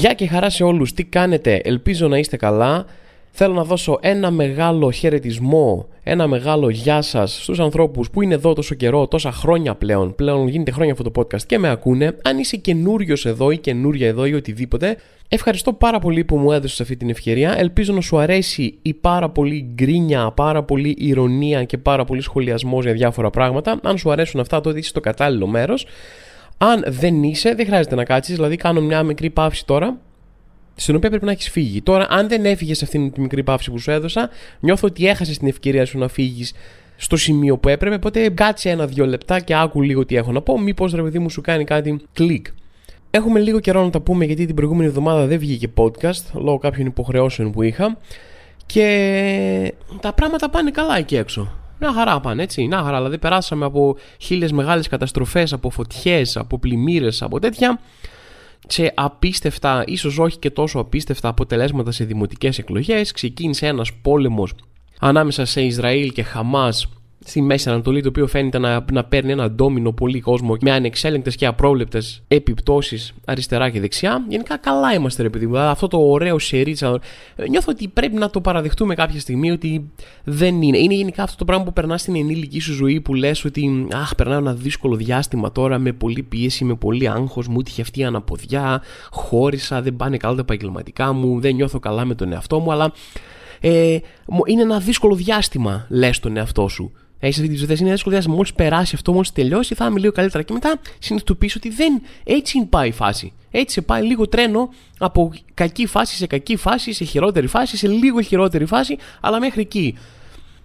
Γεια και χαρά σε όλους, τι κάνετε, ελπίζω να είστε καλά. Θέλω να δώσω ένα μεγάλο χαιρετισμό, ένα μεγάλο γεια σας στους ανθρώπους που είναι εδώ τόσο καιρό, τόσα χρόνια πλέον. Πλέον γίνεται χρόνια αυτό το podcast και με ακούνε. Αν είσαι καινούριος εδώ ή καινούρια εδώ ή οτιδήποτε, ευχαριστώ πάρα πολύ που μου έδωσες αυτή την ευκαιρία. Ελπίζω να σου αρέσει η πάρα πολύ γκρίνια, πάρα πολύ ηρωνία και πάρα πολύ σχολιασμός για διάφορα πράγματα. Αν σου αρέσουν αυτά, τότε είσαι στο κατάλληλο μέρος. Αν δεν είσαι, δεν χρειάζεται να κάτσεις. Δηλαδή, κάνω μια μικρή παύση τώρα, στην οποία πρέπει να έχεις φύγει. Τώρα, αν δεν έφυγες αυτήν τη μικρή παύση που σου έδωσα, νιώθω ότι έχασες την ευκαιρία σου να φύγεις στο σημείο που έπρεπε. Οπότε, κάτσε ένα-δύο λεπτά και άκου λίγο τι έχω να πω. Μήπως ρε παιδί μου σου κάνει κάτι κλικ. Έχουμε λίγο καιρό να τα πούμε γιατί την προηγούμενη εβδομάδα δεν βγήκε podcast λόγω κάποιων υποχρεώσεων που είχα. Και τα πράγματα πάνε καλά εκεί έξω. Μια χαρά πάνε έτσι. Μια χαρά. Δηλαδή, περάσαμε από χίλιες μεγάλες καταστροφές, από φωτιές, από πλημμύρες, από τέτοια. Σε απίστευτα, ίσως όχι και τόσο απίστευτα αποτελέσματα σε δημοτικές εκλογές. Ξεκίνησε ένας πόλεμος ανάμεσα σε Ισραήλ και Χαμάς στη Μέση Ανατολή, το οποίο φαίνεται να, να παίρνει ένα ντόμινο πολύ κόσμο με ανεξέλεγκτες και απρόβλεπτες επιπτώσεις αριστερά και δεξιά. Γενικά καλά είμαστε, ρε παιδί μου. Αυτό το ωραίο σερίτσα. Νιώθω ότι πρέπει να το παραδεχτούμε κάποια στιγμή ότι δεν είναι. Είναι γενικά αυτό το πράγμα που περνάς στην ενήλικη σου ζωή που λες ότι Αχ, περνάω ένα δύσκολο διάστημα τώρα με πολλή πίεση, με πολύ άγχος, μου είχε αυτή η αναποδιά, χώρισα, δεν πάνε καλά τα επαγγελματικά μου, δεν νιώθω καλά με τον εαυτό μου, αλλά ε, είναι ένα δύσκολο διάστημα, λες τον εαυτό σου. Έχεις αυτή τη ζωή, είναι δύσκολο διάστημα. Μόλις περάσει αυτό, μόλις τελειώσει, θα είμαι λίγο καλύτερα. Και μετά συνειδητοποιήσει ότι δεν έτσι πάει η φάση. Έτσι σε πάει λίγο τρένο από κακή φάση σε κακή φάση, σε χειρότερη φάση, σε λίγο χειρότερη φάση, αλλά μέχρι εκεί.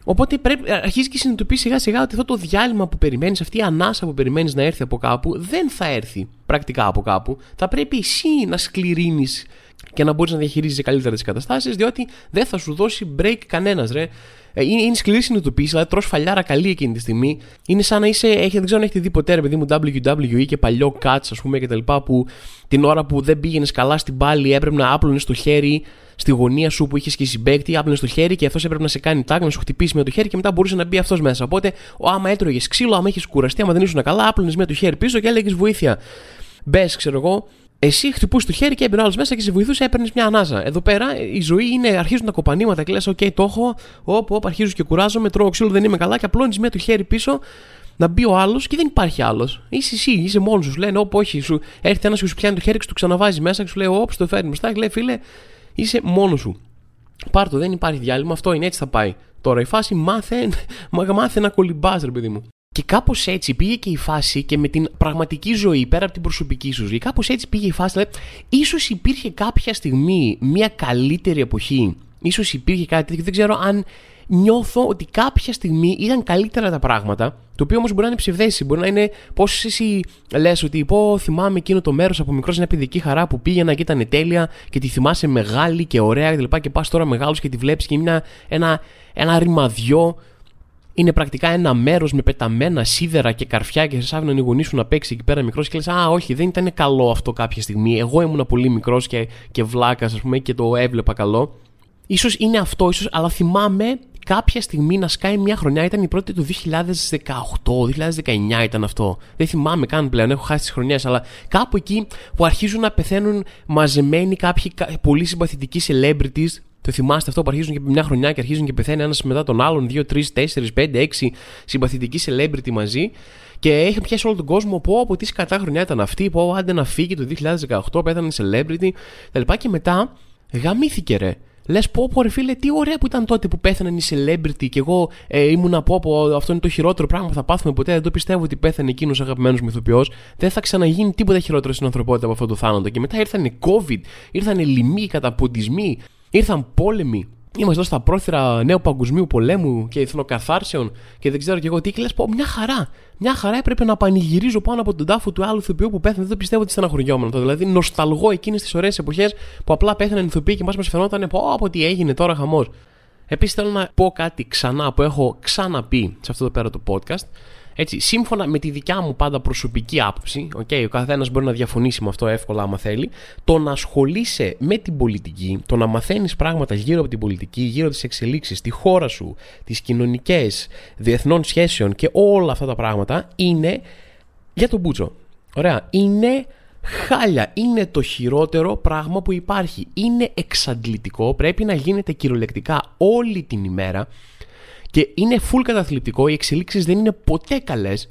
Οπότε πρέπει, αρχίζεις και συνειδητοποιείς σιγά σιγά ότι αυτό το διάλειμμα που περιμένεις, αυτή η ανάσα που περιμένεις να έρθει από κάπου, δεν θα έρθει πρακτικά από κάπου. Θα πρέπει εσύ να σκληρύνεις και να μπορείς να διαχειρίζει καλύτερα τις καταστάσεις, διότι δεν θα σου δώσει break κανένας, ρε. Ε, είναι, είναι σκληρή συνειδητοποίηση, δηλαδή τρως φαλιάρα καλή εκείνη τη στιγμή. Είναι σαν να είσαι, έχει, δεν ξέρω αν έχετε δει ποτέ, ρε παιδί μου, WWE και παλιό Cuts, ας πούμε, κτλ. Που την ώρα που δεν πήγαινες καλά στην πάλη έπρεπε να άπλωνες το χέρι στη γωνία σου που είχες και συμπέκτη, άπλωνες το χέρι και αυτός έπρεπε να σε κάνει τάγκ, να σου χτυπήσει με το χέρι και μετά μπορούσε να μπει αυτός μέσα. Οπότε, ο, άμα έτρωγες ξύλο, άμα είχε κουραστεί, άμα δεν ήσουν καλά, άπλωνες με το χέρι πίσω και έλεγες βοήθεια. Μπες, ξέρω εγώ, εσύ χτυπούσες το χέρι και έμπαινε άλλος μέσα και σε βοηθούσε, έπαιρνες μια ανάσα. Εδώ πέρα η ζωή είναι, αρχίζουν τα κοπανίματα και λες: OK, το έχω. Όπ, όπ, αρχίζω και κουράζομαι, τρώω ξύλο, δεν είμαι καλά και απλώνεις με το χέρι πίσω να μπει ο άλλος και δεν υπάρχει άλλος. Είσαι εσύ, είσαι μόνος σου. Λένε: Όπ, όχι, σου έρχεται ένας και σου πιάνει το χέρι και σου ξαναβάζει μέσα και σου λέει: Όπ, το φέρνει μπροστά και λέει: Φίλε, είσαι μόνος σου. Πάρτο, δεν υπάρχει διάλειμμα, αυτό είναι, έτσι θα πάει. Τώρα η φάση μάθε, μάθε να κολυμπάς, ρε παιδί μου. Και κάπως έτσι πήγε και η φάση και με την πραγματική ζωή πέρα από την προσωπική σου ζωή. Κάπως έτσι πήγε η φάση. Δηλαδή, ίσως υπήρχε κάποια στιγμή μια καλύτερη εποχή. σω υπήρχε κάτι τέτοιο. Δεν ξέρω αν νιώθω ότι κάποια στιγμή ήταν καλύτερα τα πράγματα. Το οποίο όμως μπορεί να είναι ψευδέστηση. Μπορεί να είναι πώς εσύ λες ότι πω θυμάμαι εκείνο το μέρος από μικρός, μια παιδική χαρά που πήγαινα και ήταν τέλεια και τη θυμάσαι μεγάλη και ωραία κτλ. Και, και πας τώρα μεγάλος και τη βλέπεις και είναι ένα, ένα ρημαδιό είναι πρακτικά ένα μέρος με πεταμένα σίδερα και καρφιά και σε άφηναν οι γονείς σου να παίξει εκεί πέρα μικρός και λες: Α, όχι, δεν ήταν καλό αυτό κάποια στιγμή. Εγώ ήμουν πολύ μικρός και, και βλάκας, ας πούμε, και το έβλεπα καλό. σω είναι αυτό, ίσως, αλλά θυμάμαι κάποια στιγμή να σκάει μια χρονιά. Ήταν η πρώτη του 2018, 2019 ήταν αυτό. Δεν θυμάμαι καν πλέον, έχω χάσει τις χρονιές, αλλά κάπου εκεί που αρχίζουν να πεθαίνουν μαζεμένοι κάποιοι πολύ συμπαθητικοί celebrities το θυμάστε αυτό που αρχίζουν και μια χρονιά και αρχίζουν και πεθαίνει ένας μετά τον άλλον, 2, 3, 4, 5, 6 συμπαθητικοί celebrity μαζί. Και έχει πιάσει όλο τον κόσμο. Πω από τι κατά χρονιά ήταν αυτή. Πω άντε να φύγει το 2018, πέθανε celebrity. Τα Και μετά γαμήθηκε ρε. Λες, πω, πω, ρε φίλε, τι ωραία που ήταν τότε που πέθαναν οι celebrity και εγώ ε, ήμουν πω, πω, αυτό είναι το χειρότερο πράγμα που θα πάθουμε ποτέ. Δεν το πιστεύω ότι πέθανε εκείνος ο αγαπημένο μυθοποιό. Δεν θα ξαναγίνει τίποτα χειρότερο στην ανθρωπότητα από αυτό το θάνατο. Και μετά ήρθαν COVID, ήρθαν λοιμοί, καταποντισμοί, Ήρθαν πόλεμοι. Είμαστε εδώ στα πρόθυρα νέου παγκοσμίου πολέμου και εθνοκαθάρσεων και δεν ξέρω και εγώ τι. Και λες, πω μια χαρά. Μια χαρά έπρεπε να πανηγυρίζω πάνω από τον τάφο του άλλου ηθοποιού που πέθανε. Δεν το πιστεύω ότι στεναχωριόμουν. Δηλαδή, νοσταλγώ εκείνες τις ωραίες εποχές που απλά πέθαναν ηθοποιοί και μα μας φαινόταν πω από τι έγινε τώρα χαμός. Επίσης, θέλω να πω κάτι ξανά που έχω ξαναπεί σε αυτό το πέρα το podcast. Έτσι, σύμφωνα με τη δικιά μου πάντα προσωπική άποψη, okay, ο καθένας μπορεί να διαφωνήσει με αυτό εύκολα άμα θέλει, το να ασχολείσαι με την πολιτική, το να μαθαίνεις πράγματα γύρω από την πολιτική, γύρω από τις εξελίξεις, τη χώρα σου, τις κοινωνικές, διεθνών σχέσεων και όλα αυτά τα πράγματα είναι για τον Μπούτσο. Ωραία. Είναι Χάλια. Είναι το χειρότερο πράγμα που υπάρχει. Είναι εξαντλητικό. Πρέπει να γίνεται κυριολεκτικά όλη την ημέρα. Και είναι full καταθλιπτικό. Οι εξελίξεις δεν είναι ποτέ καλές.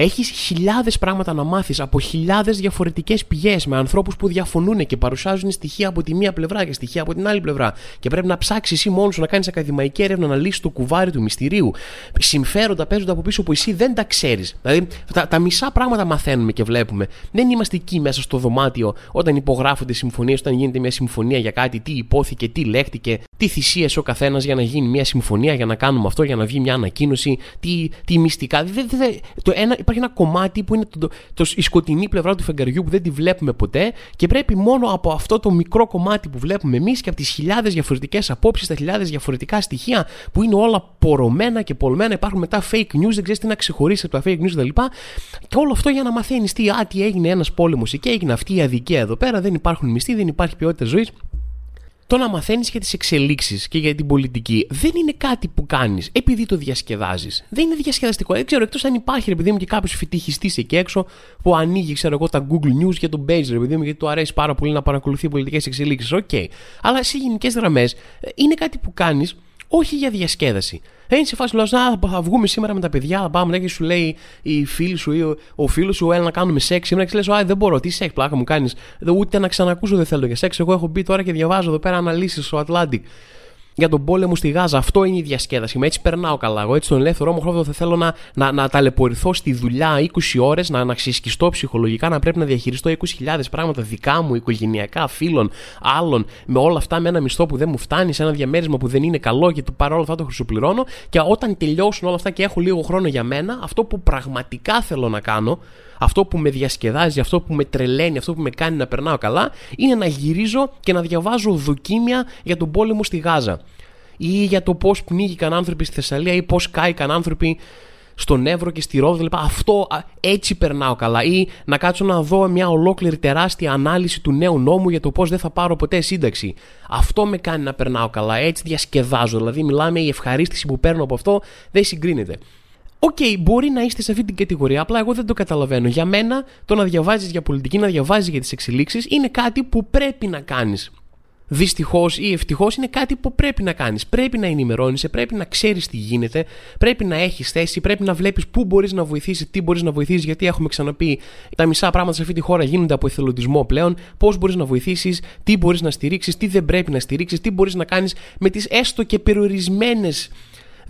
Έχεις χιλιάδες πράγματα να μάθεις από χιλιάδες διαφορετικές πηγές με ανθρώπους που διαφωνούν και παρουσιάζουν στοιχεία από τη μία πλευρά και στοιχεία από την άλλη πλευρά. Και πρέπει να ψάξεις εσύ μόνος σου να κάνεις ακαδημαϊκή έρευνα να λύσεις το κουβάρι του μυστηρίου. Συμφέροντα παίζονται από πίσω που εσύ δεν τα ξέρεις. Δηλαδή τα, τα μισά πράγματα μαθαίνουμε και βλέπουμε. Δεν είμαστε εκεί μέσα στο δωμάτιο όταν υπογράφονται συμφωνίες, όταν γίνεται μια συμφωνία για κάτι, τι υπόθηκε, τι λέχτηκε, τι θυσίες ο καθένας για να γίνει μια συμφωνία, για να κάνουμε αυτό, για να βγει μια ανακοίνωση, τι, τι μυστικά. Δε, δε, το ένα, υπάρχει ένα κομμάτι που είναι το, το, η σκοτεινή πλευρά του φεγγαριού που δεν τη βλέπουμε ποτέ και πρέπει μόνο από αυτό το μικρό κομμάτι που βλέπουμε εμείς και από τις χιλιάδες διαφορετικές απόψεις, τα χιλιάδες διαφορετικά στοιχεία που είναι όλα πορωμένα και πολλμένα. Υπάρχουν μετά fake news, δεν ξέρεις τι να ξεχωρίσει από τα fake news κτλ. Και όλο αυτό για να μαθαίνεις τι, α, τι έγινε ένας πόλεμος εκεί, έγινε αυτή η αδικία εδώ πέρα, δεν υπάρχουν μισθοί, δεν υπάρχει ποιότητα ζωής το να μαθαίνεις για τις εξελίξεις και για την πολιτική δεν είναι κάτι που κάνεις επειδή το διασκεδάζεις. Δεν είναι διασκεδαστικό. Δεν ξέρω, εκτός αν υπάρχει, επειδή μου, και κάποιος φοιτηχιστή εκεί έξω που ανοίγει, ξέρω εγώ, τα Google News για τον Page, επειδή μου, γιατί του αρέσει πάρα πολύ να παρακολουθεί πολιτικές εξελίξεις. OK. Okay. Αλλά σε γενικές γραμμές ε, είναι κάτι που κάνεις όχι για διασκέδαση. Δεν είναι σε φάση λέω, θα βγούμε σήμερα με τα παιδιά, θα πάμε και σου λέει η φίλη σου ή ο, ο φίλος σου, έλα να κάνουμε σεξ. Σήμερα και λες, Α, δεν μπορώ, τι σεξ, πλάκα μου κάνεις. Ούτε να ξανακούσω δεν θέλω για σεξ. Εγώ έχω μπει τώρα και διαβάζω εδώ πέρα αναλύσεις στο Atlantic για τον πόλεμο στη Γάζα. Αυτό είναι η διασκέδαση. Με έτσι περνάω καλά. Εγώ έτσι τον ελεύθερο μου χρόνο θα θέλω να, να, να ταλαιπωρηθώ στη δουλειά 20 ώρες, να, να ξεσκιστώ ψυχολογικά, να πρέπει να διαχειριστώ 20.000 πράγματα δικά μου, οικογενειακά, φίλων, άλλων, με όλα αυτά με ένα μισθό που δεν μου φτάνει, σε ένα διαμέρισμα που δεν είναι καλό και παρόλα αυτά το χρυσοπληρώνω. Και όταν τελειώσουν όλα αυτά και έχω λίγο χρόνο για μένα, αυτό που πραγματικά θέλω να κάνω αυτό που με διασκεδάζει, αυτό που με τρελαίνει, αυτό που με κάνει να περνάω καλά, είναι να γυρίζω και να διαβάζω δοκίμια για τον πόλεμο στη Γάζα. Ή για το πώς πνίγηκαν άνθρωποι στη Θεσσαλία ή πώς κάηκαν άνθρωποι στον Εύρο και στη Ρόδο. Δηλαδή, αυτό έτσι περνάω καλά. Ή να κάτσω να δω μια ολόκληρη τεράστια ανάλυση του νέου νόμου για το πώς δεν θα πάρω ποτέ σύνταξη. Αυτό με κάνει να περνάω καλά. Έτσι διασκεδάζω. Δηλαδή, μιλάμε η ευχαρίστηση που παίρνω από αυτό δεν συγκρίνεται. OK, okay, μπορεί να είστε σε αυτή την κατηγορία, απλά εγώ δεν το καταλαβαίνω. Για μένα, το να διαβάζεις για πολιτική, να διαβάζεις για τις εξελίξεις, είναι κάτι που πρέπει να κάνεις. Δυστυχώς ή ευτυχώς είναι κάτι που πρέπει να κάνεις. Πρέπει να ενημερώνεσαι, πρέπει να ξέρεις τι γίνεται, πρέπει να έχεις θέση, πρέπει να βλέπεις πού μπορείς να βοηθήσεις, τι μπορείς να βοηθήσεις, γιατί έχουμε ξαναπεί τα μισά πράγματα σε αυτή τη χώρα γίνονται από εθελοντισμό πλέον. Πώς μπορείς να βοηθήσεις, τι μπορείς να στηρίξεις, τι δεν πρέπει να στηρίξεις, τι μπορείς να κάνεις με τις έστω και περιορισμένες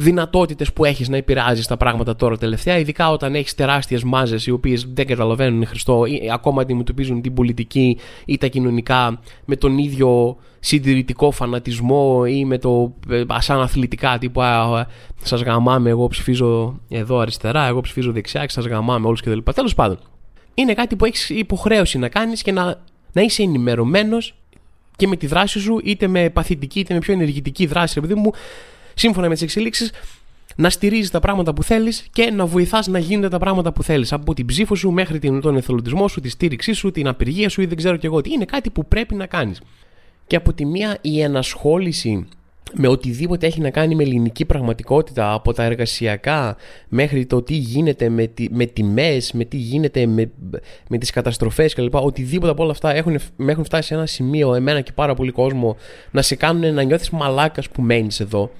δυνατότητες που έχεις να επηρεάζεις τα πράγματα τώρα τελευταία, ειδικά όταν έχεις τεράστιες μάζες οι οποίες δεν καταλαβαίνουν Χριστό ή ακόμα αντιμετωπίζουν την πολιτική ή τα κοινωνικά με τον ίδιο συντηρητικό φανατισμό ή με το ε, σαν αθλητικά τύπου σας γαμάμε, εγώ ψηφίζω εδώ αριστερά, εγώ ψηφίζω δεξιά και σας γαμάμε όλους κτλ. Τέλος πάντων, είναι κάτι που έχεις υποχρέωση να κάνεις και να, να είσαι ενημερωμένος και με τη δράση σου, είτε με παθητική είτε με πιο ενεργητική δράση, επειδή μου σύμφωνα με τις εξελίξεις, να στηρίζεις τα πράγματα που θέλεις και να βοηθάς να γίνονται τα πράγματα που θέλεις. Από την ψήφο σου μέχρι τον εθελοντισμό σου, τη στήριξή σου, την απεργία σου ή δεν ξέρω και εγώ τι. Είναι κάτι που πρέπει να κάνεις. Και από τη μία η ενασχόληση με οτιδήποτε έχει να κάνει με ελληνική πραγματικότητα από τα εργασιακά μέχρι το τι γίνεται με, τη, με τιμές, με τι γίνεται με, με τις καταστροφές κλπ. Οτιδήποτε από όλα αυτά έχουν, με έχουν φτάσει σε ένα σημείο εμένα και πάρα πολύ κόσμο να σε κάνουν να νιώθεις μαλάκας που μένεις εδώ ε,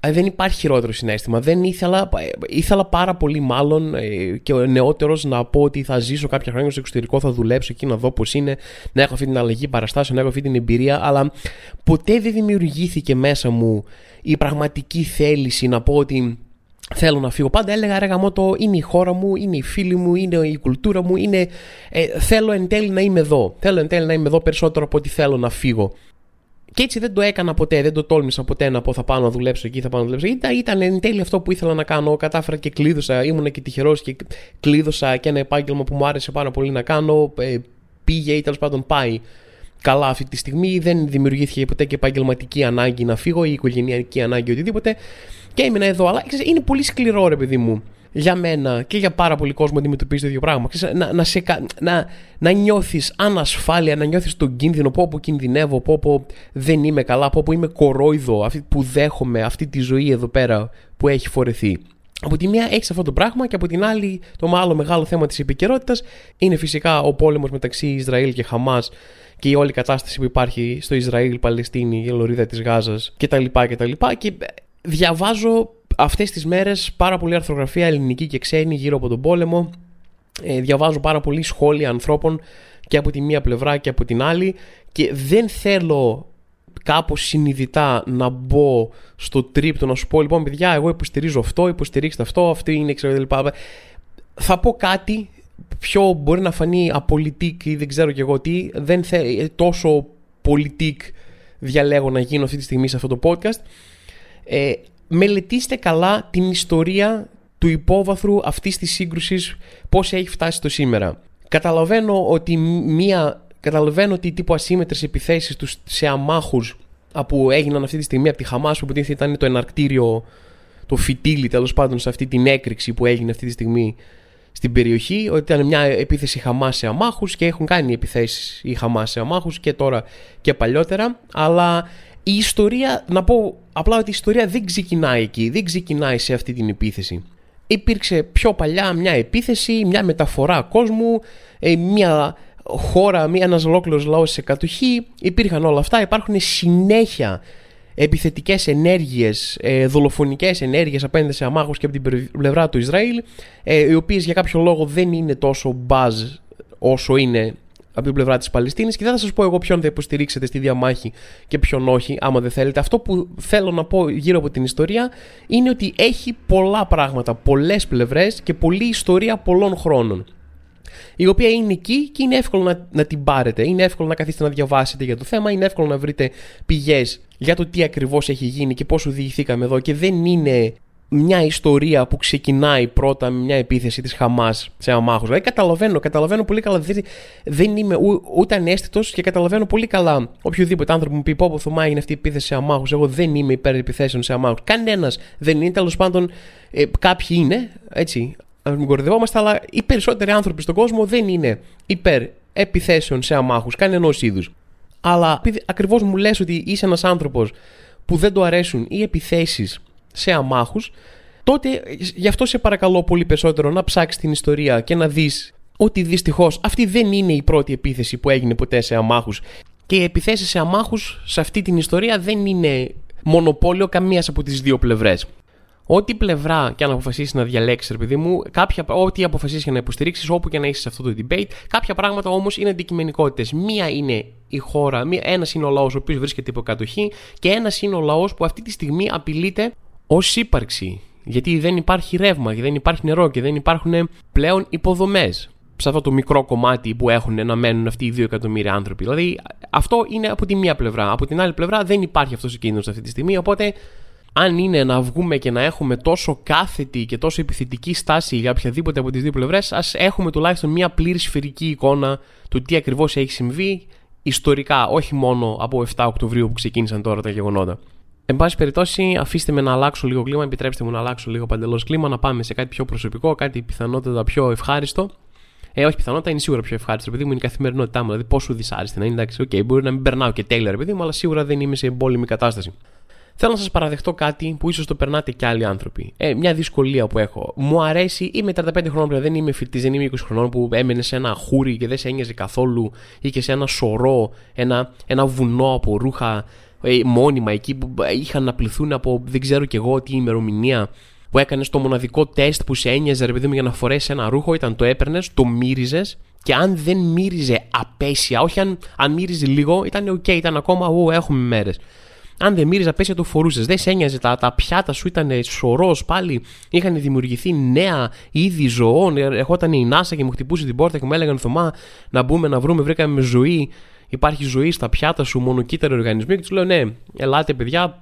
δεν υπάρχει χειρότερο συνέστημα. Δεν ήθελα, ήθελα πάρα πολύ μάλλον ε, και ο νεότερος να πω ότι θα ζήσω κάποια χρόνια στο εξωτερικό, θα δουλέψω εκεί να δω πώς είναι, να έχω αυτή την αλλαγή παραστάσεων, να έχω αυτή την εμπειρία, αλλά ποτέ δεν δημιουργήθηκε μέσα μου η πραγματική θέληση να πω ότι θέλω να φύγω. Πάντα έλεγα ρε γαμώτο είναι η χώρα μου, είναι η φίλη μου, είναι η κουλτούρα μου, είναι, ε, θέλω εν τέλει να είμαι εδώ. Θέλω εν τέλει να είμαι εδώ περισσότερο από ότι θέλω να φύγω. Και έτσι δεν το έκανα ποτέ, δεν το τόλμησα ποτέ να πω θα πάω να δουλέψω εκεί, θα πάω να δουλέψω. Ήταν, ήταν εν τέλει αυτό που ήθελα να κάνω. Κατάφερα και κλείδωσα, ήμουν και τυχερός και κλείδωσα και ένα επάγγελμα που μου άρεσε πάρα πολύ να κάνω. Ε, πήγε ή τέλος πάντων πάει καλά αυτή τη στιγμή. Δεν δημιουργήθηκε ποτέ και επαγγελματική ανάγκη να φύγω ή οικογενειακή ανάγκη οτιδήποτε. Και έμεινα εδώ. Αλλά είναι πολύ σκληρό ρε παιδί μου για μένα και για πάρα πολύ κόσμο αντιμετωπίζει το ίδιο πράγμα. Να, να, σε, να, να νιώθεις ανασφάλεια, να νιώθεις τον κίνδυνο, πω πω κινδυνεύω, πω πω δεν είμαι καλά, πω πω είμαι κορόιδο, αυτή που δέχομαι αυτή τη ζωή εδώ πέρα που έχει φορεθεί. Από τη μία έχεις αυτό το πράγμα και από την άλλη το άλλο μεγάλο θέμα της επικαιρότητας είναι φυσικά ο πόλεμος μεταξύ Ισραήλ και Χαμάς και η όλη κατάσταση που υπάρχει στο Ισραήλ, Παλαιστίνη, η Λωρίδα της Γάζας κτλ. κτλ. Και διαβάζω αυτές τις μέρες πάρα πολύ αρθρογραφία ελληνική και ξένη γύρω από τον πόλεμο. Ε, διαβάζω πάρα πολύ σχόλια ανθρώπων και από τη μία πλευρά και από την άλλη και δεν θέλω κάπως συνειδητά να μπω στο τρίπ να σου πω λοιπόν παιδιά εγώ υποστηρίζω αυτό, υποστηρίξτε αυτό, αυτή είναι ξέρω Θα πω κάτι πιο μπορεί να φανεί απολυτικ ή δεν ξέρω και εγώ τι, δεν θε, τόσο πολιτικ διαλέγω να γίνω αυτή τη στιγμή σε αυτό το podcast. Ε, μελετήστε καλά την ιστορία του υπόβαθρου αυτής της σύγκρουσης πώς έχει φτάσει το σήμερα. Καταλαβαίνω ότι μία καταλαβαίνω ότι τύπου ασύμετρες επιθέσεις τους σε αμάχους που έγιναν αυτή τη στιγμή από τη Χαμάς που ήταν το εναρκτήριο το φυτίλι τέλος πάντων σε αυτή την έκρηξη που έγινε αυτή τη στιγμή στην περιοχή ότι ήταν μια επίθεση Χαμάς σε αμάχους και έχουν κάνει επιθέσεις οι Χαμάς σε αμάχους και τώρα και παλιότερα αλλά η ιστορία, να πω απλά ότι η ιστορία δεν ξεκινάει εκεί, δεν ξεκινάει σε αυτή την επίθεση. Υπήρξε πιο παλιά μια επίθεση, μια μεταφορά κόσμου, ε, μια χώρα, μια, ένας ολόκληρος λαός σε κατοχή, υπήρχαν όλα αυτά, υπάρχουν συνέχεια επιθετικές ενέργειες, ε, δολοφονικές ενέργειες απέναντι σε αμάχους και από την πλευρά του Ισραήλ, ε, οι οποίες για κάποιο λόγο δεν είναι τόσο μπαζ όσο είναι από την πλευρά της Παλαιστίνης και δεν θα σας πω εγώ ποιον θα υποστηρίξετε στη διαμάχη και ποιον όχι, άμα δεν θέλετε. Αυτό που θέλω να πω γύρω από την ιστορία είναι ότι έχει πολλά πράγματα, πολλές πλευρές και πολλή ιστορία πολλών χρόνων. Η οποία είναι εκεί και είναι εύκολο να, να την πάρετε. Είναι εύκολο να καθίσετε να διαβάσετε για το θέμα, είναι εύκολο να βρείτε πηγές για το τι ακριβώς έχει γίνει και πώς οδηγηθήκαμε εδώ. Και δεν είναι μια ιστορία που ξεκινάει πρώτα με μια επίθεση της Χαμάς σε αμάχου. Δηλαδή καταλαβαίνω, καταλαβαίνω πολύ καλά. Δεν, δεν είμαι ού, ούτε ανέστητος και καταλαβαίνω πολύ καλά οποιοδήποτε άνθρωπο μου πει: Πω, πω Θωμά, είναι αυτή η επίθεση σε αμάχου. Εγώ δεν είμαι υπέρ επιθέσεων σε αμάχου. Κανένας δεν είναι. Τέλος πάντων, ε, κάποιοι είναι, έτσι. Α μην κορδευόμαστε, αλλά οι περισσότεροι άνθρωποι στον κόσμο δεν είναι υπέρ επιθέσεων σε αμάχου, κανένα είδους. Αλλά ακριβώς μου λες ότι είσαι ένας άνθρωπος που δεν του αρέσουν οι επιθέσεις σε αμάχους, τότε γι' αυτό σε παρακαλώ πολύ περισσότερο να ψάξεις την ιστορία και να δεις ότι δυστυχώς αυτή δεν είναι η πρώτη επίθεση που έγινε ποτέ σε αμάχους και οι επιθέσεις σε αμάχους σε αυτή την ιστορία δεν είναι μονοπόλιο καμίας από τις δύο πλευρές. Ό,τι πλευρά και αν αποφασίσεις να διαλέξεις, ρε παιδί μου, κάποια, ό,τι αποφασίσεις και να υποστηρίξεις, όπου και να είσαι σε αυτό το debate, κάποια πράγματα όμως είναι αντικειμενικότητες. Μία είναι η χώρα, ένας είναι ο λαός ο οποίος βρίσκεται υπό κατοχή και ένας είναι ο λαός που αυτή τη στιγμή απειλείται ως ύπαρξη. Γιατί δεν υπάρχει ρεύμα και δεν υπάρχει νερό και δεν υπάρχουν πλέον υποδομές σε αυτό το μικρό κομμάτι που έχουν να μένουν αυτοί οι δύο εκατομμύρια άνθρωποι. Δηλαδή, αυτό είναι από τη μία πλευρά. Από την άλλη πλευρά δεν υπάρχει αυτός ο κίνδυνος αυτή τη στιγμή. Οπότε, αν είναι να βγούμε και να έχουμε τόσο κάθετη και τόσο επιθετική στάση για οποιαδήποτε από τις δύο πλευρές, ας έχουμε τουλάχιστον μια πλήρη σφαιρική εικόνα του τι ακριβώς έχει συμβεί ιστορικά, όχι μόνο από 7 Οκτωβρίου που ξεκίνησαν τώρα τα γεγονότα. Εν πάση περιπτώσει, αφήστε με να αλλάξω λίγο κλίμα, επιτρέψτε μου να αλλάξω λίγο παντελώς κλίμα, να πάμε σε κάτι πιο προσωπικό, κάτι πιθανότατα πιο ευχάριστο. Ε, όχι πιθανότατα, είναι σίγουρα πιο ευχάριστο, επειδή μου είναι η καθημερινότητά μου. Δηλαδή, πόσο δυσάρεστη να είναι, εντάξει, okay, μπορεί να μην περνάω και τέλεια, επειδή μου, αλλά σίγουρα δεν είμαι σε εμπόλεμη κατάσταση. Θέλω να σας παραδεχτώ κάτι που ίσως το περνάτε και άλλοι άνθρωποι. Ε, μια δυσκολία που έχω. Μου αρέσει, είμαι 35 χρόνων πλέον, δεν είμαι φοιτητής, δεν είμαι 20 χρονών που έμενε σε ένα χούρι και δεν σε ένοιαζε καθόλου ή και σε ένα σωρό, ένα, ένα βουνό από ρούχα ε, μόνιμα εκεί που είχαν να πληθούν από δεν ξέρω κι εγώ τι ημερομηνία που έκανες το μοναδικό τεστ που σε ένοιαζε ρε παιδί μου για να φορέσεις ένα ρούχο ήταν το έπαιρνες, το μύριζες και αν δεν μύριζε απέσια, όχι αν, αν μύριζε λίγο, ήταν ok, ήταν ακόμα, ου, έχουμε μέρες. Αν δεν μύριζε απέσια, το φορούσες. Δεν σε ένοιαζε, τα, τα πιάτα σου ήταν σωρός πάλι. Είχαν δημιουργηθεί νέα είδη ζωών. Ερχόταν η Νάσα και μου χτυπούσε την πόρτα και μου έλεγαν Θωμά να μπούμε να βρούμε, βρήκαμε ζωή υπάρχει ζωή στα πιάτα σου, μονοκύτταρο οργανισμοί. Και τους λέω, Ναι, ελάτε παιδιά,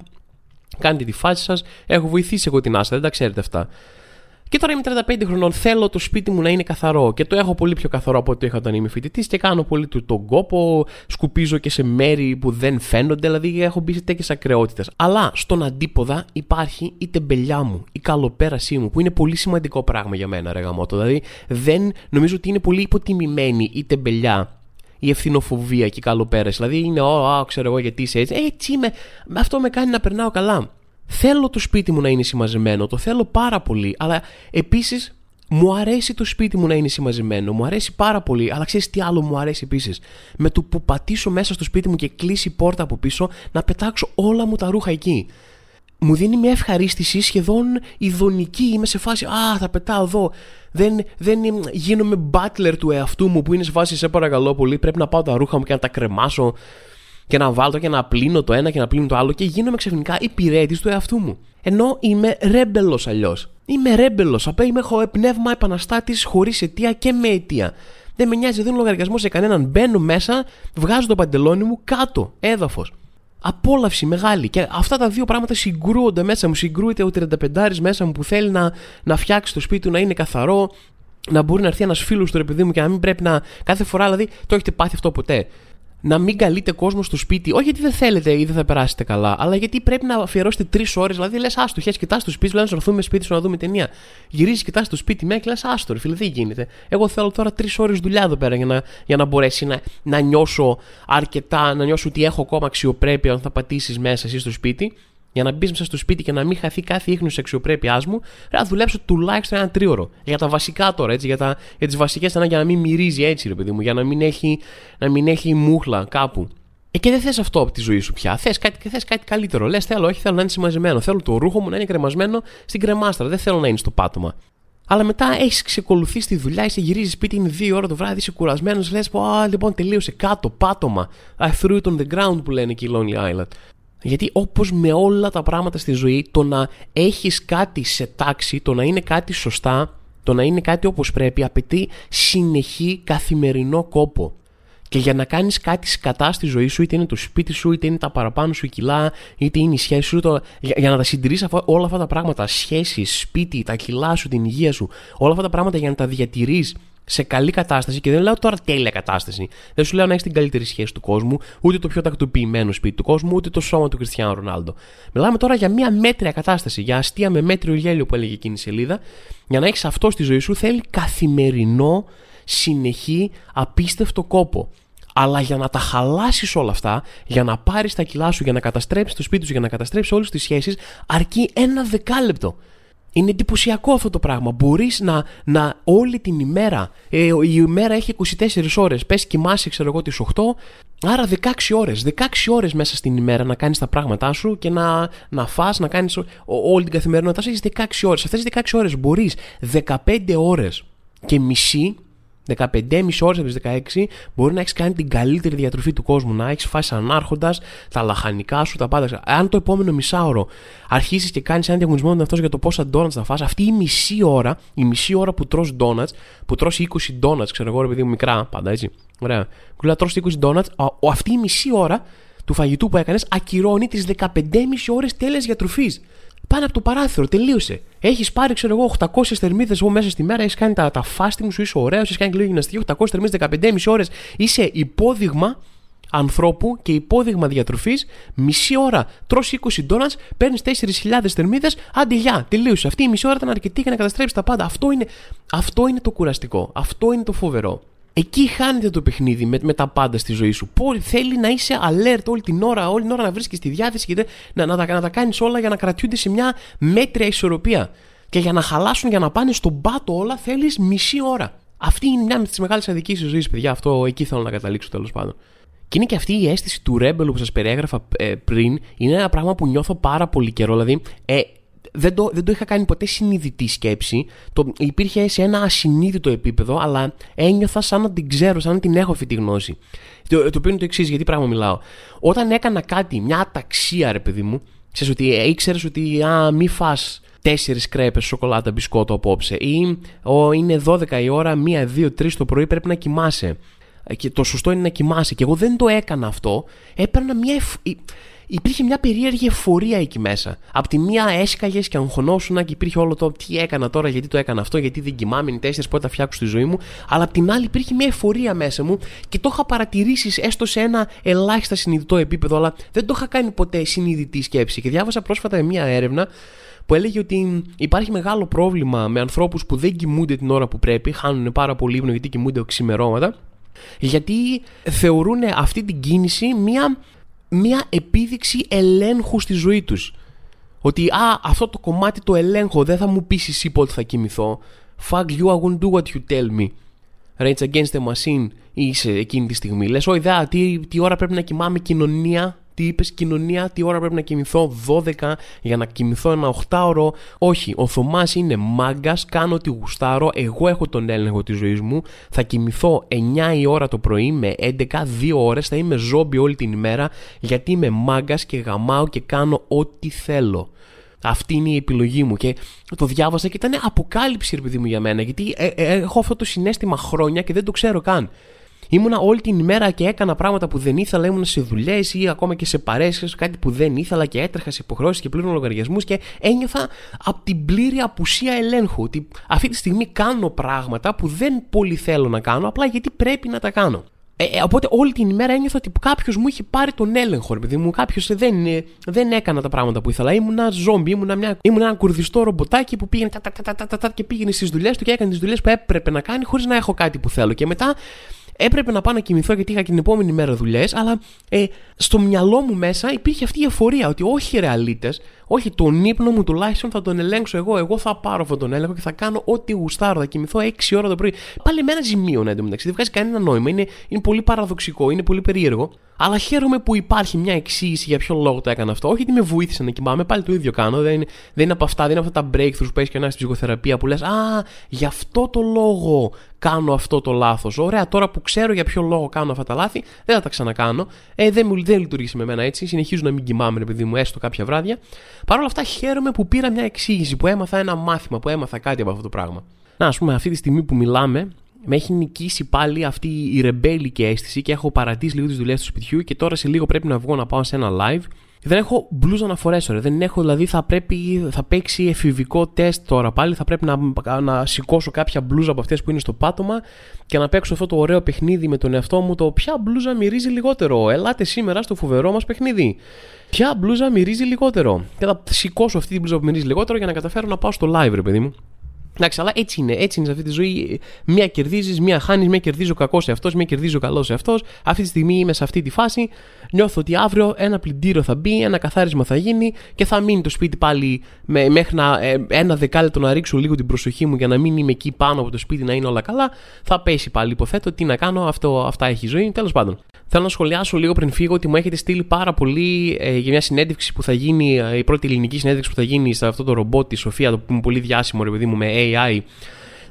κάντε τη φάση σας. Έχω βοηθήσει εγώ την Άστα, δεν τα ξέρετε αυτά. Και τώρα είμαι 35 χρονών. Θέλω το σπίτι μου να είναι καθαρό. Και το έχω πολύ πιο καθαρό από ό,τι είχα όταν είμαι φοιτητής. Και κάνω πολύ τον κόπο. Σκουπίζω και σε μέρη που δεν φαίνονται. Δηλαδή έχω μπει σε τέτοιες ακρεότητες. Αλλά στον αντίποδα υπάρχει η τεμπελιά μου, η καλοπέρασή μου, που είναι πολύ σημαντικό πράγμα για μένα, ρε γαμότο. Δηλαδή δεν νομίζω ότι είναι πολύ υποτιμημένη η τεμπελιά η ευθυνοφοβία και η καλοπέραση. Δηλαδή είναι, Ω, ξέρω εγώ γιατί είσαι έτσι. Ε, έτσι είμαι. Αυτό με κάνει να περνάω καλά. Θέλω το σπίτι μου να είναι συμμαζεμένο, το θέλω πάρα πολύ, αλλά επίσης μου αρέσει το σπίτι μου να είναι συμμαζεμένο, μου αρέσει πάρα πολύ, αλλά ξέρεις τι άλλο μου αρέσει επίσης; Με το που πατήσω μέσα στο σπίτι μου και κλείσει η πόρτα από πίσω, να πετάξω όλα μου τα ρούχα εκεί. Μου δίνει μια ευχαρίστηση σχεδόν ειδονική. Είμαι σε φάση, Α, θα πετάω εδώ. Δεν, δεν γίνομαι butler του εαυτού μου που είναι σε φάση, Σε παρακαλώ πολύ, πρέπει να πάω τα ρούχα μου και να τα κρεμάσω και να βάλω και να πλύνω το ένα και να πλύνω το άλλο και γίνομαι ξαφνικά υπηρέτης του εαυτού μου. Ενώ είμαι ρέμπελο αλλιώς. Είμαι ρέμπελο. Απλά είμαι πνεύμα επαναστάτης χωρίς αιτία και με αιτία. Δεν με νοιάζει, δεν δίνω λογαριασμός σε κανέναν. Μπαίνω μέσα, βγάζω το παντελόνι μου κάτω, έδαφος. Απόλαυση μεγάλη. Και αυτά τα δύο πράγματα συγκρούονται μέσα μου. Συγκρούεται ο 35 μέσα μου που θέλει να, να φτιάξει το σπίτι του να είναι καθαρό, να μπορεί να έρθει ένας φίλος του ρε μου και να μην πρέπει να. Κάθε φορά δηλαδή το έχετε πάθει αυτό ποτέ; Να μην καλείτε κόσμο στο σπίτι, όχι γιατί δεν θέλετε ή δεν θα περάσετε καλά, αλλά γιατί πρέπει να αφιερώσετε τρεις ώρες. Δηλαδή, λες, άστο, χέρι, κοιτάς στο σπίτι, λένε να έρθουμε σπίτι σου να δούμε ταινία. Γυρίζεις, κοιτάς στο σπίτι με και λες, άστο, φίλε, δεν γίνεται. Εγώ θέλω τώρα τρεις ώρες δουλειά εδώ πέρα για να, για να μπορέσει να, να νιώσω αρκετά, να νιώσω ότι έχω ακόμα αξιοπρέπεια όταν θα πατήσεις μέσα εσύ στο σπίτι για να μπεις μέσα στο σπίτι και να μην χαθεί κάθε ίχνος της αξιοπρέπειάς μου, να δουλέψω τουλάχιστον ένα τρίωρο. Για τα βασικά τώρα, έτσι, για, τα, για τις βασικές ανάγκε, για να μην μυρίζει έτσι, ρε παιδί μου, για να μην έχει, να μην έχει μούχλα κάπου. Ε, και δεν θες αυτό από τη ζωή σου πια. Θες κάτι, θες κάτι καλύτερο. Λες, θέλω, όχι, θέλω να είναι συμμαζεμένο. Θέλω το ρούχο μου να είναι κρεμασμένο στην κρεμάστρα. Δεν θέλω να είναι στο πάτωμα. Αλλά μετά έχεις ξεκολουθήσει τη δουλειά, είσαι γυρίζεις σπίτι, είναι δύο ώρα το βράδυ, είσαι κουρασμένος, λες, Α, λοιπόν, τελείωσε κάτω, πάτωμα. I threw it on the ground που λένε και οι Lonely Island. Γιατί όπως με όλα τα πράγματα στη ζωή, το να έχεις κάτι σε τάξη, το να είναι κάτι σωστά, το να είναι κάτι όπως πρέπει, απαιτεί συνεχή καθημερινό κόπο. Και για να κάνεις κάτι σκατά στη ζωή σου, είτε είναι το σπίτι σου, είτε είναι τα παραπάνω σου κιλά, είτε είναι η σχέση σου, το, για, για, να τα συντηρείς όλα αυτά τα πράγματα, σχέσεις, σπίτι, τα κιλά σου, την υγεία σου, όλα αυτά τα πράγματα για να τα διατηρείς σε καλή κατάσταση και δεν λέω τώρα τέλεια κατάσταση. Δεν σου λέω να έχεις την καλύτερη σχέση του κόσμου, ούτε το πιο τακτοποιημένο σπίτι του κόσμου, ούτε το σώμα του Κριστιανού Ρονάλντο. Μιλάμε τώρα για μια μέτρια κατάσταση, για αστεία με μέτριο γέλιο που έλεγε εκείνη η σελίδα. Για να έχεις αυτό στη ζωή σου θέλει καθημερινό, συνεχή, απίστευτο κόπο. Αλλά για να τα χαλάσεις όλα αυτά, για να πάρεις τα κιλά σου, για να καταστρέψεις το σπίτι σου, για να καταστρέψεις όλες τις σχέσεις, αρκεί ένα δεκάλεπτο. Είναι εντυπωσιακό αυτό το πράγμα. Μπορείς να, να όλη την ημέρα, ε, η ημέρα έχει 24 ώρες. Πες κοιμάσαι, ξέρω εγώ, τις 8, άρα 16 ώρες. 16 ώρες μέσα στην ημέρα να κάνεις τα πράγματά σου και να, να φά, να κάνεις όλη την καθημερινότητά σου. Έχεις 16 ώρες. Αυτές τις 16 ώρες μπορείς 15 ώρες και μισή 15,5 ώρες από τις 16 μπορεί να έχεις κάνει την καλύτερη διατροφή του κόσμου. Να έχεις φάσει ανάρχοντας τα λαχανικά σου, τα πάντα. Αν το επόμενο μισάωρο αρχίσεις και κάνεις ένα διαγωνισμό με αυτό για το πόσα ντόνατ θα φας, αυτή η μισή ώρα, η μισή ώρα που τρως ντόνατ, που τρως 20 ντόνατ, ξέρω εγώ, επειδή μικρά πάντα έτσι. Ωραία. Που λέει τρως 20 ντόνατ, αυτή η μισή ώρα του φαγητού που έκανες ακυρώνει τις 15,5 ώρες τέλειας διατροφής. Πάνε από το παράθυρο, τελείωσε. Έχεις πάρει, ξέρω εγώ, 800 θερμίδες μέσα στη μέρα, έχεις κάνει τα, τα fasting σου, είσαι ωραίος, έχεις κάνει και λίγο γυμναστική, 800 θερμίδες 15,5 ώρες. Είσαι υπόδειγμα ανθρώπου και υπόδειγμα διατροφής. Μισή ώρα τρώ 20 ντόνατς, παίρνεις 4.000 θερμίδες, άντε γεια, τελείωσε. Αυτή η μισή ώρα ήταν αρκετή για να καταστρέψεις τα πάντα. Αυτό είναι, αυτό είναι το κουραστικό. Αυτό είναι το φοβερό. Εκεί χάνεται το παιχνίδι με, με τα πάντα στη ζωή σου. Πολύ θέλει να είσαι alert όλη την ώρα, όλη την ώρα να βρίσκεις τη διάθεση και να, να, να, να τα κάνεις όλα για να κρατιούνται σε μια μέτρια ισορροπία. Και για να χαλάσουν, για να πάνε στον πάτο όλα, θέλεις μισή ώρα. Αυτή είναι μια από τις μεγάλες αδικίες της ζωής, παιδιά. Αυτό εκεί θέλω να καταλήξω τέλος πάντων. Και είναι και αυτή η αίσθηση του ρέμπελου που σας περιέγραφα ε, πριν. Είναι ένα πράγμα που νιώθω πάρα πολύ καιρό. Δηλαδή, ε, δεν το, δεν το είχα κάνει ποτέ συνειδητή σκέψη. Το, υπήρχε σε ένα ασυνείδητο επίπεδο, αλλά ένιωθα σαν να την ξέρω, σαν να την έχω αυτή τη γνώση. Το, το οποίο είναι το εξής, γιατί πράγμα μιλάω. Όταν έκανα κάτι, μια αταξία, ρε παιδί μου, ξέρεις ότι ε, ήξερες ότι α, μη φά τέσσερις κρέπες σοκολάτα μπισκότο απόψε, ή ο, είναι 12 η ώρα, 1, 2, 3 το πρωί πρέπει να κοιμάσαι. Ε, και το σωστό είναι να κοιμάσαι. Και εγώ δεν το έκανα αυτό. Έπαιρνα μια υπήρχε μια περίεργη εφορία εκεί μέσα. Απ' τη μία έσκαγες και αγχωνόσουνα και υπήρχε όλο το τι έκανα τώρα, γιατί το έκανα αυτό, γιατί δεν κοιμάμαι, είναι τέσσερις πότε θα φτιάξω τη ζωή μου. Αλλά απ' την άλλη υπήρχε μια εφορία μέσα μου και το είχα παρατηρήσει έστω σε ένα ελάχιστα συνειδητό επίπεδο, αλλά δεν το είχα κάνει ποτέ συνειδητή σκέψη. Και διάβασα πρόσφατα μια έρευνα που έλεγε ότι υπάρχει μεγάλο πρόβλημα με ανθρώπους που δεν κοιμούνται την ώρα που πρέπει, χάνουν πάρα πολύ ύπνο γιατί κοιμούνται οξυμερώματα γιατί θεωρούν αυτή την κίνηση μια μια επίδειξη ελέγχου στη ζωή τους. Ότι α, αυτό το κομμάτι το ελέγχω, δεν θα μου πει εσύ πότε θα κοιμηθώ. Fuck you, I won't do what you tell me. Rage Against the Machine είσαι εκείνη τη στιγμή. Λες, όχι, τι, τι ώρα πρέπει να κοιμάμαι κοινωνία. Τι είπες, κοινωνία, τι ώρα πρέπει να κοιμηθώ, 12 για να κοιμηθώ ένα 8ωρο. Όχι, ο Θωμάς είναι μάγκας, κάνω ό,τι γουστάρω. Εγώ έχω τον έλεγχο της ζωής μου. Θα κοιμηθώ 9 η ώρα το πρωί με 11, 2 ώρες. Θα είμαι ζόμπι όλη την ημέρα γιατί είμαι μάγκας και γαμάω και κάνω ό,τι θέλω. Αυτή είναι η επιλογή μου. Και το διάβασα και ήταν αποκάλυψη, ρε παιδί μου, για μένα. Γιατί ε, ε, έχω αυτό το συνέστημα χρόνια και δεν το ξέρω καν. Ήμουνα όλη την ημέρα και έκανα πράγματα που δεν ήθελα, ήμουνα σε δουλειές ή ακόμα και σε παρέσει, κάτι που δεν ήθελα και έτρεχα σε υποχρεώσεις και πλήρω λογαριασμούς και ένιωθα από την πλήρη απουσία ελέγχου. Ότι αυτή τη στιγμή κάνω πράγματα που δεν πολύ θέλω να κάνω, απλά γιατί πρέπει να τα κάνω. Ε, ε, οπότε όλη την ημέρα ένιωθα ότι κάποιος μου είχε πάρει τον έλεγχο, ρε παιδί μου. Κάποιος δεν, ε, δεν έκανα τα πράγματα που ήθελα. Ήμουν ένα ζόμπι, ήμουν, μια, ήμουν ένα κουρδιστό ρομποτάκι που πήγαινε τα, τα, τα, τα, και πήγαινε στις δουλειές του και έκανε τις δουλειές που έπρεπε να κάνει χωρίς να έχω κάτι που θέλω. Και μετά έπρεπε να πάω να κοιμηθώ γιατί είχα και την επόμενη μέρα δουλειές, αλλά ε, στο μυαλό μου μέσα υπήρχε αυτή η εφορία ότι όχι ρεαλίτε, όχι τον ύπνο μου τουλάχιστον θα τον ελέγξω εγώ. Εγώ θα πάρω αυτόν τον έλεγχο και θα κάνω ό,τι γουστάρω. Θα κοιμηθώ 6 ώρα το πρωί. Πάλι με ένα ζημίο εντωμεταξύ. Δεν βγάζει κανένα νόημα. Είναι, είναι πολύ παραδοξικό, είναι πολύ περίεργο. Αλλά χαίρομαι που υπάρχει μια εξήγηση για ποιο λόγο το έκανα αυτό. Όχι ότι με βοήθησε να κοιμάμαι, πάλι το ίδιο κάνω. Δεν είναι, δεν είναι από αυτά, δεν είναι αυτά τα breakthroughs που έχεις και ένα στην ψυχοθεραπεία που λες Α, γι' αυτό το λόγο κάνω αυτό το λάθος. Ωραία, τώρα που ξέρω για ποιο λόγο κάνω αυτά τα λάθη, δεν θα τα ξανακάνω. Ε, δεν, μου, δεν λειτουργήσε με μένα έτσι. Συνεχίζω να μην κοιμάμαι, επειδή μου, έστω κάποια βράδια. Παρ' όλα αυτά, χαίρομαι που πήρα μια εξήγηση, που έμαθα ένα μάθημα, που έμαθα κάτι από αυτό το πράγμα. Να, ας πούμε, αυτή τη στιγμή που μιλάμε, με έχει νικήσει πάλι αυτή η ρεμπέλικη αίσθηση και έχω παρατήσει λίγο τις δουλειές του σπιτιού και τώρα σε λίγο πρέπει να βγω να πάω σε ένα live. Δεν έχω μπλούζα να φορέσω, ρε. Δεν έχω, δηλαδή θα πρέπει, θα παίξει εφηβικό τεστ τώρα πάλι. Θα πρέπει να, να σηκώσω κάποια μπλούζα από αυτές που είναι στο πάτωμα και να παίξω αυτό το ωραίο παιχνίδι με τον εαυτό μου. Το ποια μπλούζα μυρίζει λιγότερο. Ελάτε σήμερα στο φοβερό μας παιχνίδι. Ποια μπλούζα μυρίζει λιγότερο. Και θα σηκώσω αυτή την μπλούζα που μυρίζει λιγότερο για να καταφέρω να πάω στο live, ρε παιδί μου. Εντάξει, αλλά έτσι είναι. Έτσι είναι σε αυτή τη ζωή. Μία κερδίζεις, μία χάνεις, μία κερδίζει ο κακός σε αυτός, μία κερδίζει ο καλός σε αυτός. Αυτή τη στιγμή είμαι σε αυτή τη φάση. Νιώθω ότι αύριο ένα πλυντήριο θα μπει, ένα καθάρισμα θα γίνει και θα μείνει το σπίτι πάλι με, μέχρι να, ε, ένα δεκάλεπτο να ρίξω λίγο την προσοχή μου για να μην είμαι εκεί πάνω από το σπίτι να είναι όλα καλά. Θα πέσει πάλι. Υποθέτω τι να κάνω, αυτό, αυτά έχει η ζωή. Τέλος πάντων. Θέλω να σχολιάσω λίγο πριν φύγω ότι μου έχετε στείλει πάρα πολύ ε, για μια συνέντευξη που θα γίνει, ε, η πρώτη ελληνική συνέντευξη που θα γίνει σε αυτό το ρομπότ τη Σοφία, το που είναι πολύ διάσημο ρε παιδί μου με AI.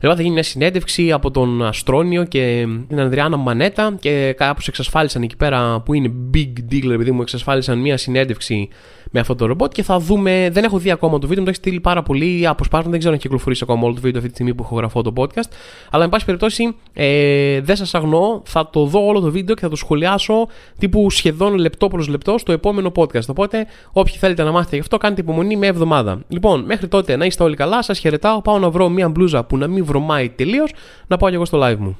Λοιπόν, θα γίνει μια συνέντευξη από τον Αστρόνιο και την Ανδριάνα Μανέτα και κάπως εξασφάλισαν εκεί πέρα που είναι big deal, επειδή μου εξασφάλισαν μια συνέντευξη με αυτό το ρομπότ και θα δούμε. Δεν έχω δει ακόμα το βίντεο, μου το έχει στείλει πάρα πολύ αποσπάσματα. Δεν ξέρω αν έχει κυκλοφορήσει ακόμα όλο το βίντεο αυτή τη στιγμή που έχω γραφώ το podcast. Αλλά, εν πάση περιπτώσει, ε, δεν σας αγνώ. Θα το δω όλο το βίντεο και θα το σχολιάσω τύπου σχεδόν λεπτό προς λεπτό στο επόμενο podcast. Οπότε, όποιοι θέλετε να μάθετε γι' αυτό, κάντε υπομονή με εβδομάδα. Λοιπόν, μέχρι τότε να είστε όλοι καλά. Σας χαιρετάω. Πάω να βρω μια μπλούζα που να μην βρωμάει τελείως. Να πάω και εγώ στο live μου.